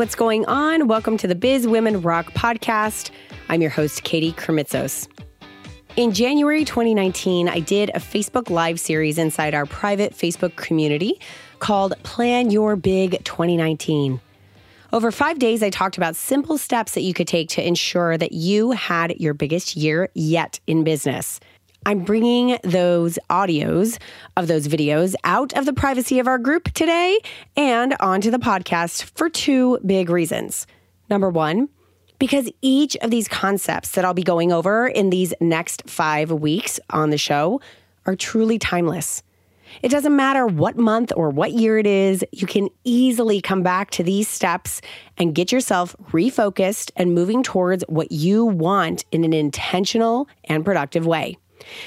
What's going on? Welcome to the Biz Women Rock podcast. I'm your host, Katie Krimitsos. In January 2019, I did a Facebook Live series inside our private Facebook community called Plan Your Big 2019. Over five days, I talked about simple steps that you could take to ensure that you had your biggest year yet in business. I'm bringing those audios of those videos out of the privacy of our group today and onto the podcast for two big reasons. Number one, because each of these concepts that I'll be going over in these next five weeks on the show are truly timeless. It doesn't matter what month or what year it is, you can easily come back to these steps and get yourself refocused and moving towards what you want in an intentional and productive way.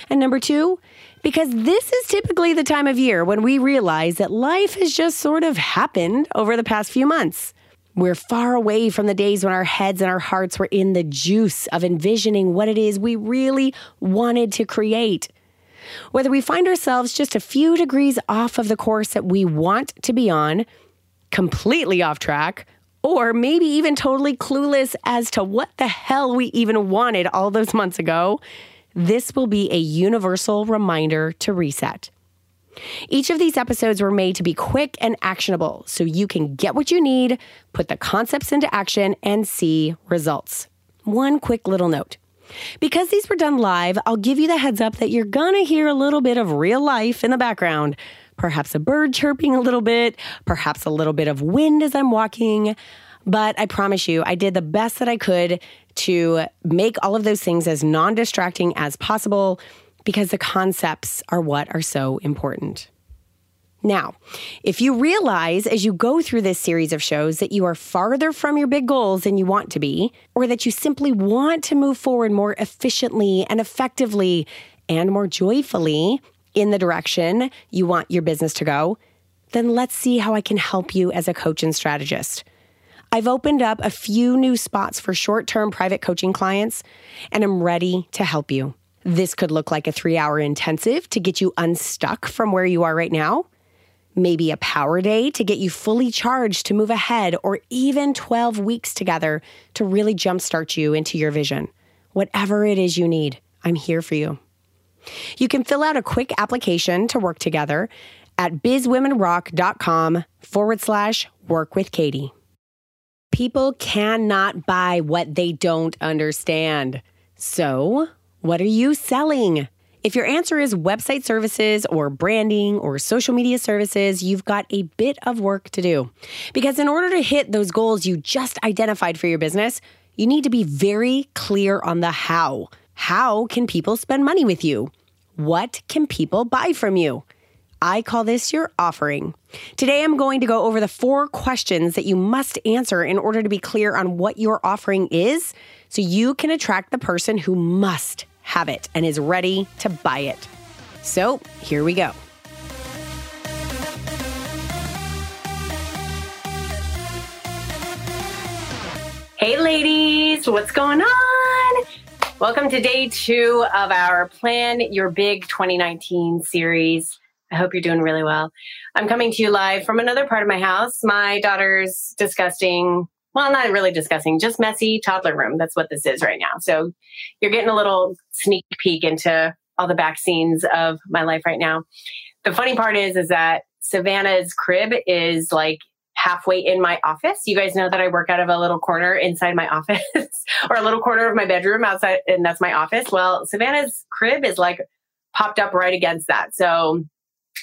And number two, because this is typically the time of year when we realize that life has just sort of happened over the past few months. We're far away from the days when our heads and our hearts were in the juice of envisioning what it is we really wanted to create. Whether we find ourselves just a few degrees off of the course that we want to be on, completely off track, or maybe even totally clueless as to what the hell we even wanted all those months ago, this will be a universal reminder to reset. Each of these episodes were made to be quick and actionable so you can get what you need, put the concepts into action, and see results. One quick little note. Because these were done live, I'll give you the heads up that you're gonna hear a little bit of real life in the background. Perhaps a bird chirping a little bit, perhaps a little bit of wind as I'm walking. But I promise you, I did the best that I could to make all of those things as non distracting as possible because the concepts are what are so important. Now, if you realize as you go through this series of shows that you are farther from your big goals than you want to be, or that you simply want to move forward more efficiently and effectively and more joyfully in the direction you want your business to go, then let's see how I can help you as a coach and strategist. I've opened up a few new spots for short term private coaching clients, and I'm ready to help you. This could look like a three hour intensive to get you unstuck from where you are right now. Maybe a power day to get you fully charged to move ahead, or even 12 weeks together to really jumpstart you into your vision. Whatever it is you need, I'm here for you. You can fill out a quick application to work together at bizwomenrock.com forward slash work with Katie. People cannot buy what they don't understand. So, what are you selling? If your answer is website services or branding or social media services, you've got a bit of work to do. Because in order to hit those goals you just identified for your business, you need to be very clear on the how. How can people spend money with you? What can people buy from you? I call this your offering. Today, I'm going to go over the four questions that you must answer in order to be clear on what your offering is so you can attract the person who must have it and is ready to buy it. So, here we go. Hey, ladies, what's going on? Welcome to day two of our Plan Your Big 2019 series. I hope you're doing really well. I'm coming to you live from another part of my house. My daughter's disgusting, well, not really disgusting, just messy toddler room. That's what this is right now. So you're getting a little sneak peek into all the back scenes of my life right now. The funny part is, is that Savannah's crib is like halfway in my office. You guys know that I work out of a little corner inside my office or a little corner of my bedroom outside, and that's my office. Well, Savannah's crib is like popped up right against that. So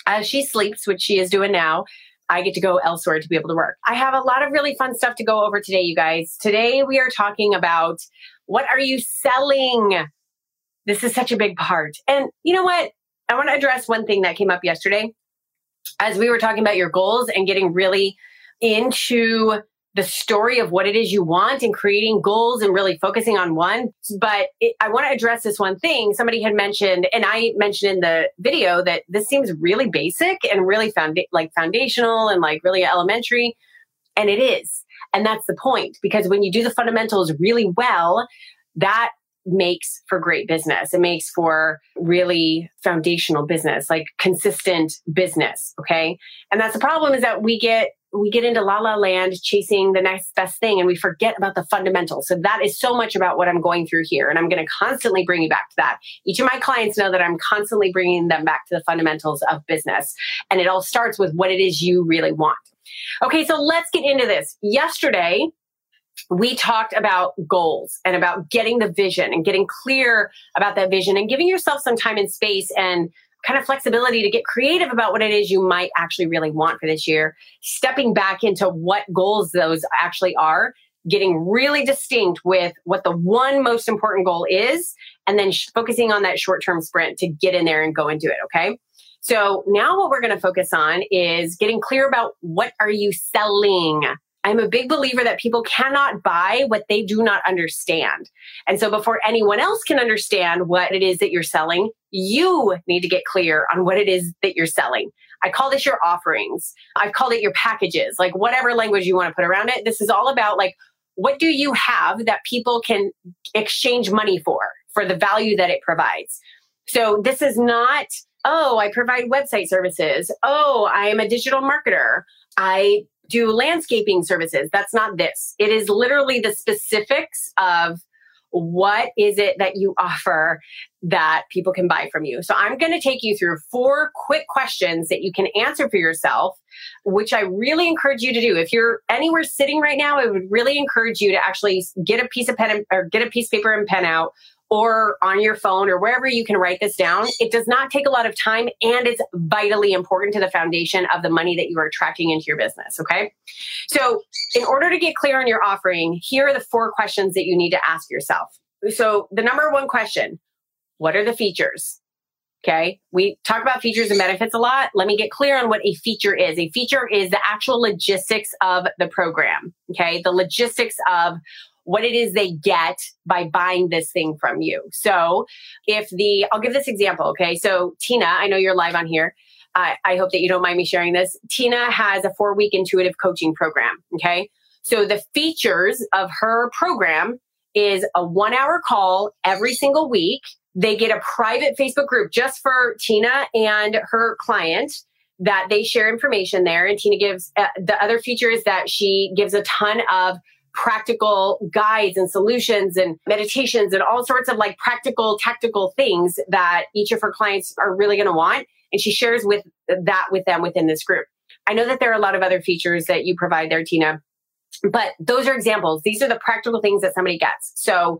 as she sleeps, which she is doing now, I get to go elsewhere to be able to work. I have a lot of really fun stuff to go over today, you guys. Today we are talking about what are you selling? This is such a big part. And you know what? I want to address one thing that came up yesterday as we were talking about your goals and getting really into the story of what it is you want and creating goals and really focusing on one. But it, I want to address this one thing. Somebody had mentioned, and I mentioned in the video that this seems really basic and really found like foundational and like really elementary. And it is. And that's the point because when you do the fundamentals really well, that makes for great business. It makes for really foundational business, like consistent business. Okay. And that's the problem is that we get we get into la la land chasing the next best thing and we forget about the fundamentals. So that is so much about what I'm going through here. And I'm going to constantly bring you back to that. Each of my clients know that I'm constantly bringing them back to the fundamentals of business. And it all starts with what it is you really want. Okay, so let's get into this. Yesterday, we talked about goals and about getting the vision and getting clear about that vision and giving yourself some time and space and kind of flexibility to get creative about what it is you might actually really want for this year, stepping back into what goals those actually are, getting really distinct with what the one most important goal is, and then sh- focusing on that short term sprint to get in there and go and do it. Okay. So now what we're going to focus on is getting clear about what are you selling? I'm a big believer that people cannot buy what they do not understand. And so before anyone else can understand what it is that you're selling, you need to get clear on what it is that you're selling. I call this your offerings. I've called it your packages, like whatever language you want to put around it. This is all about like, what do you have that people can exchange money for, for the value that it provides? So this is not, oh, I provide website services. Oh, I am a digital marketer. I do landscaping services. That's not this. It is literally the specifics of what is it that you offer that people can buy from you. So I'm going to take you through four quick questions that you can answer for yourself, which I really encourage you to do. If you're anywhere sitting right now, I would really encourage you to actually get a piece of pen or get a piece of paper and pen out or on your phone or wherever you can write this down. It does not take a lot of time and it's vitally important to the foundation of the money that you are attracting into your business. Okay. So, in order to get clear on your offering, here are the four questions that you need to ask yourself. So, the number one question what are the features? Okay. We talk about features and benefits a lot. Let me get clear on what a feature is. A feature is the actual logistics of the program. Okay. The logistics of what it is they get by buying this thing from you. So if the, I'll give this example. Okay. So Tina, I know you're live on here. I, I hope that you don't mind me sharing this. Tina has a four week intuitive coaching program. Okay. So the features of her program is a one hour call every single week. They get a private Facebook group just for Tina and her client that they share information there. And Tina gives uh, the other feature is that she gives a ton of practical guides and solutions and meditations and all sorts of like practical tactical things that each of her clients are really going to want and she shares with that with them within this group i know that there are a lot of other features that you provide there tina but those are examples these are the practical things that somebody gets so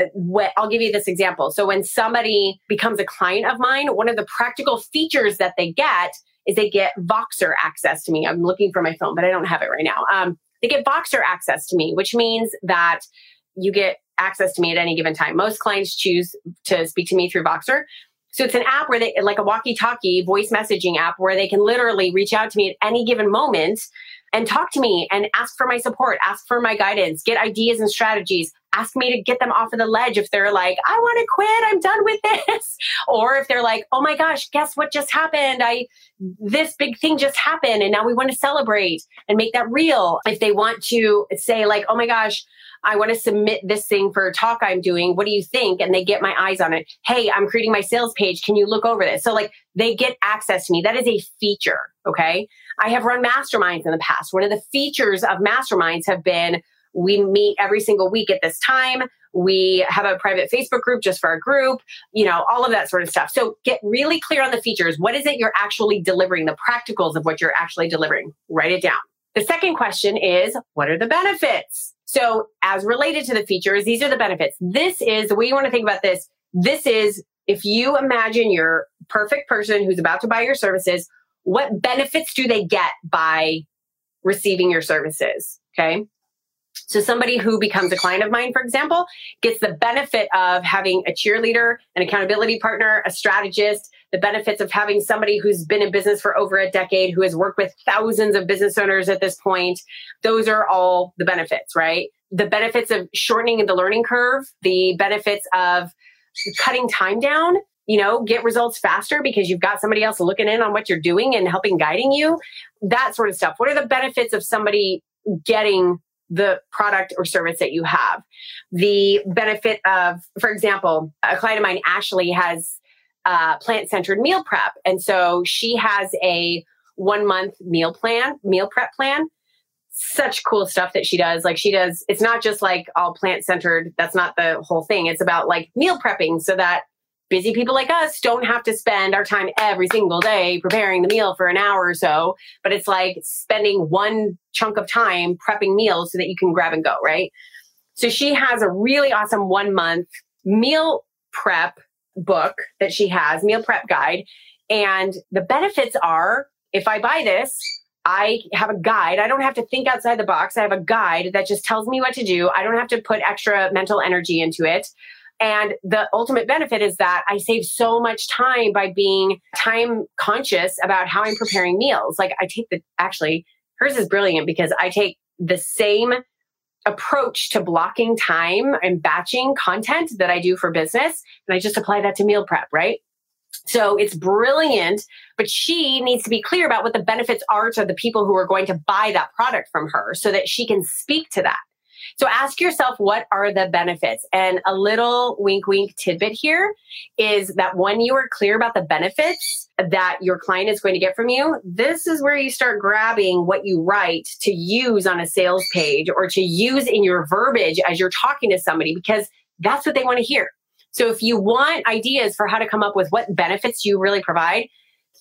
uh, what, I'll give you this example. So when somebody becomes a client of mine, one of the practical features that they get is they get Voxer access to me. I'm looking for my phone, but I don't have it right now. Um, they get Voxer access to me, which means that you get access to me at any given time. Most clients choose to speak to me through Voxer. So it's an app where they, like a walkie talkie voice messaging app where they can literally reach out to me at any given moment and talk to me and ask for my support, ask for my guidance, get ideas and strategies, ask me to get them off of the ledge if they're like, I want to quit, I'm done with this. or if they're like, oh my gosh, guess what just happened? I, this big thing just happened and now we want to celebrate and make that real. If they want to say like, oh my gosh, I want to submit this thing for a talk I'm doing. What do you think? And they get my eyes on it. Hey, I'm creating my sales page. Can you look over this? So like they get access to me. That is a feature. Okay. I have run masterminds in the past. One of the features of masterminds have been we meet every single week at this time. We have a private Facebook group just for our group, you know, all of that sort of stuff. So get really clear on the features. What is it you're actually delivering? The practicals of what you're actually delivering. Write it down. The second question is what are the benefits? So as related to the features, these are the benefits. This is the way you want to think about this. This is if you imagine your perfect person who's about to buy your services, what benefits do they get by receiving your services? Okay. So somebody who becomes a client of mine, for example, gets the benefit of having a cheerleader, an accountability partner, a strategist, the benefits of having somebody who's been in business for over a decade, who has worked with thousands of business owners at this point. Those are all the benefits, right? The benefits of shortening the learning curve, the benefits of cutting time down, you know, get results faster because you've got somebody else looking in on what you're doing and helping guiding you, that sort of stuff. What are the benefits of somebody getting the product or service that you have. The benefit of, for example, a client of mine, Ashley, has uh, plant centered meal prep. And so she has a one month meal plan, meal prep plan. Such cool stuff that she does. Like she does, it's not just like all plant centered. That's not the whole thing. It's about like meal prepping so that busy people like us don't have to spend our time every single day preparing the meal for an hour or so, but it's like spending one chunk of time prepping meals so that you can grab and go, right? So she has a really awesome one month meal prep book that she has, meal prep guide. And the benefits are if I buy this, I have a guide. I don't have to think outside the box. I have a guide that just tells me what to do. I don't have to put extra mental energy into it. And the ultimate benefit is that I save so much time by being time conscious about how I'm preparing meals. Like I take the, actually, hers is brilliant because I take the same approach to blocking time and batching content that I do for business. And I just apply that to meal prep, right? So it's brilliant, but she needs to be clear about what the benefits are to the people who are going to buy that product from her so that she can speak to that. So ask yourself, what are the benefits? And a little wink, wink tidbit here is that when you are clear about the benefits that your client is going to get from you, this is where you start grabbing what you write to use on a sales page or to use in your verbiage as you're talking to somebody because that's what they want to hear. So if you want ideas for how to come up with what benefits you really provide,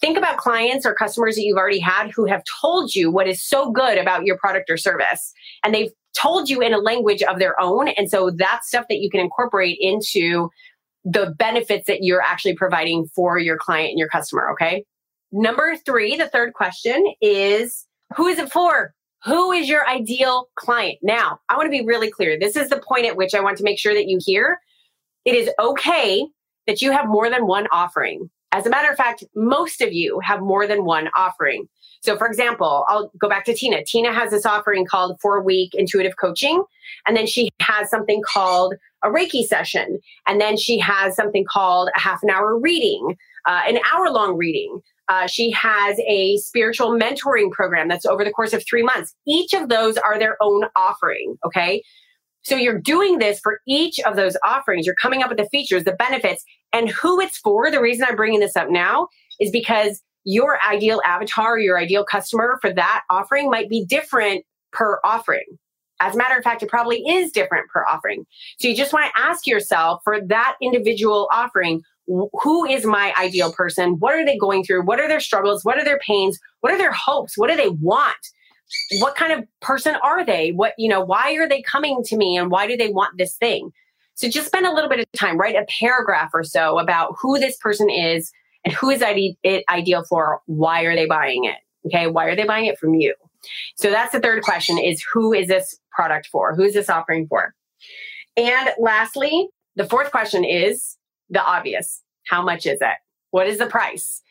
think about clients or customers that you've already had who have told you what is so good about your product or service. And they've told you in a language of their own. And so that's stuff that you can incorporate into the benefits that you're actually providing for your client and your customer. Okay. Number three, the third question is who is it for? Who is your ideal client? Now, I want to be really clear. This is the point at which I want to make sure that you hear. It is okay that you have more than one offering. As a matter of fact, most of you have more than one offering. So, for example, I'll go back to Tina. Tina has this offering called four week intuitive coaching. And then she has something called a Reiki session. And then she has something called a half an hour reading, uh, an hour long reading. Uh, she has a spiritual mentoring program that's over the course of three months. Each of those are their own offering. Okay. So you're doing this for each of those offerings. You're coming up with the features, the benefits, and who it's for. The reason I'm bringing this up now is because your ideal avatar, your ideal customer for that offering might be different per offering. As a matter of fact, it probably is different per offering. So you just want to ask yourself for that individual offering, who is my ideal person? What are they going through? What are their struggles? What are their pains? What are their hopes? What do they want? What kind of person are they? What, you know, why are they coming to me and why do they want this thing? So just spend a little bit of time, write a paragraph or so about who this person is, and who is it ideal for? Why are they buying it? Okay. Why are they buying it from you? So that's the third question is who is this product for? Who is this offering for? And lastly, the fourth question is the obvious. How much is it? What is the price?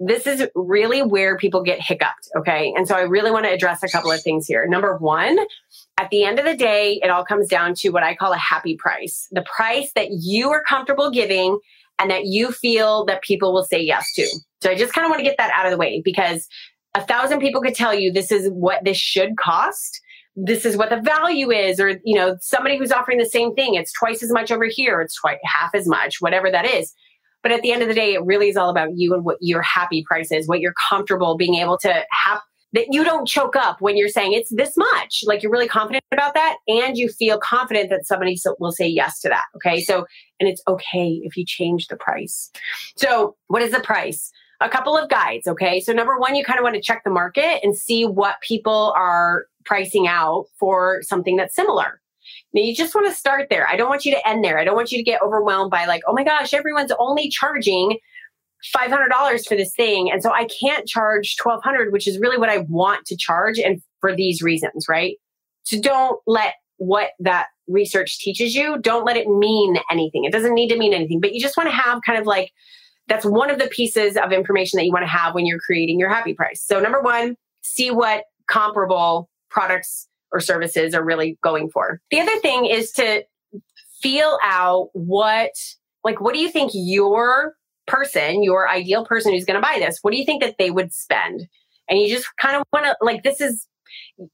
This is really where people get hiccuped. Okay. And so I really want to address a couple of things here. Number one, at the end of the day, it all comes down to what I call a happy price, the price that you are comfortable giving and that you feel that people will say yes to. So I just kind of want to get that out of the way because a thousand people could tell you this is what this should cost. This is what the value is, or you know, somebody who's offering the same thing, it's twice as much over here, it's twice half as much, whatever that is. But at the end of the day, it really is all about you and what your happy price is, what you're comfortable being able to have that you don't choke up when you're saying it's this much. Like you're really confident about that and you feel confident that somebody will say yes to that. Okay. So, and it's okay if you change the price. So, what is the price? A couple of guides. Okay. So, number one, you kind of want to check the market and see what people are pricing out for something that's similar. Now, you just want to start there. I don't want you to end there. I don't want you to get overwhelmed by, like, oh my gosh, everyone's only charging $500 for this thing. And so I can't charge 1200, which is really what I want to charge. And for these reasons, right? So don't let what that research teaches you, don't let it mean anything. It doesn't need to mean anything, but you just want to have kind of like, that's one of the pieces of information that you want to have when you're creating your happy price. So number one, see what comparable products or services are really going for. The other thing is to feel out what, like, what do you think your person, your ideal person who's going to buy this, what do you think that they would spend? And you just kind of want to like this is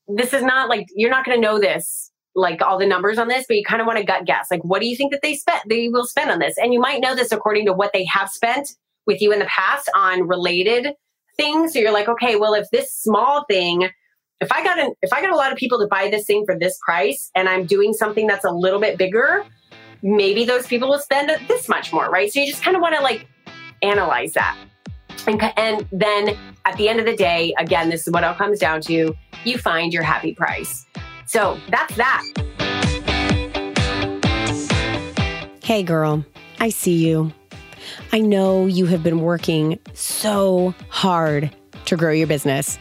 this is not like you're not going to know this like all the numbers on this, but you kind of want to gut guess. Like, what do you think that they spent? They will spend on this, and you might know this according to what they have spent with you in the past on related things. So you're like, okay, well, if this small thing, if I got an, if I got a lot of people to buy this thing for this price and I'm doing something that's a little bit bigger, maybe those people will spend this much more, right? So you just kind of want to like analyze that. And, and then at the end of the day, again, this is what it all comes down to. You find your happy price. So that's that. Hey, girl, I see you. I know you have been working so hard to grow your business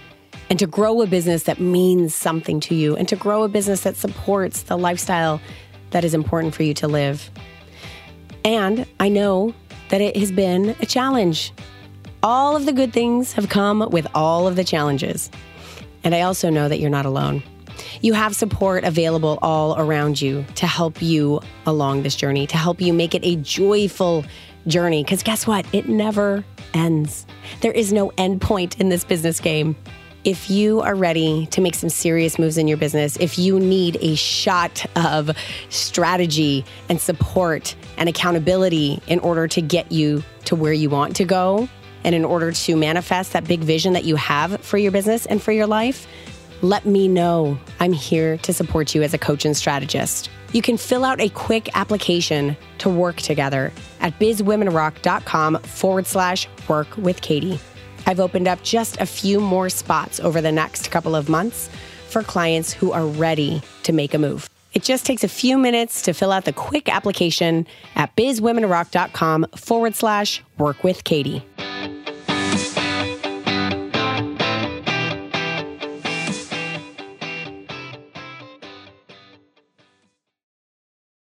and to grow a business that means something to you and to grow a business that supports the lifestyle that is important for you to live. And I know that it has been a challenge. All of the good things have come with all of the challenges. And I also know that you're not alone. You have support available all around you to help you along this journey, to help you make it a joyful journey. Because guess what? It never ends. There is no end point in this business game. If you are ready to make some serious moves in your business, if you need a shot of strategy and support and accountability in order to get you to where you want to go, and in order to manifest that big vision that you have for your business and for your life, let me know. I'm here to support you as a coach and strategist. You can fill out a quick application to work together at bizwomenrock.com forward slash work with Katie. I've opened up just a few more spots over the next couple of months for clients who are ready to make a move. It just takes a few minutes to fill out the quick application at bizwomenrock.com forward slash work with Katie.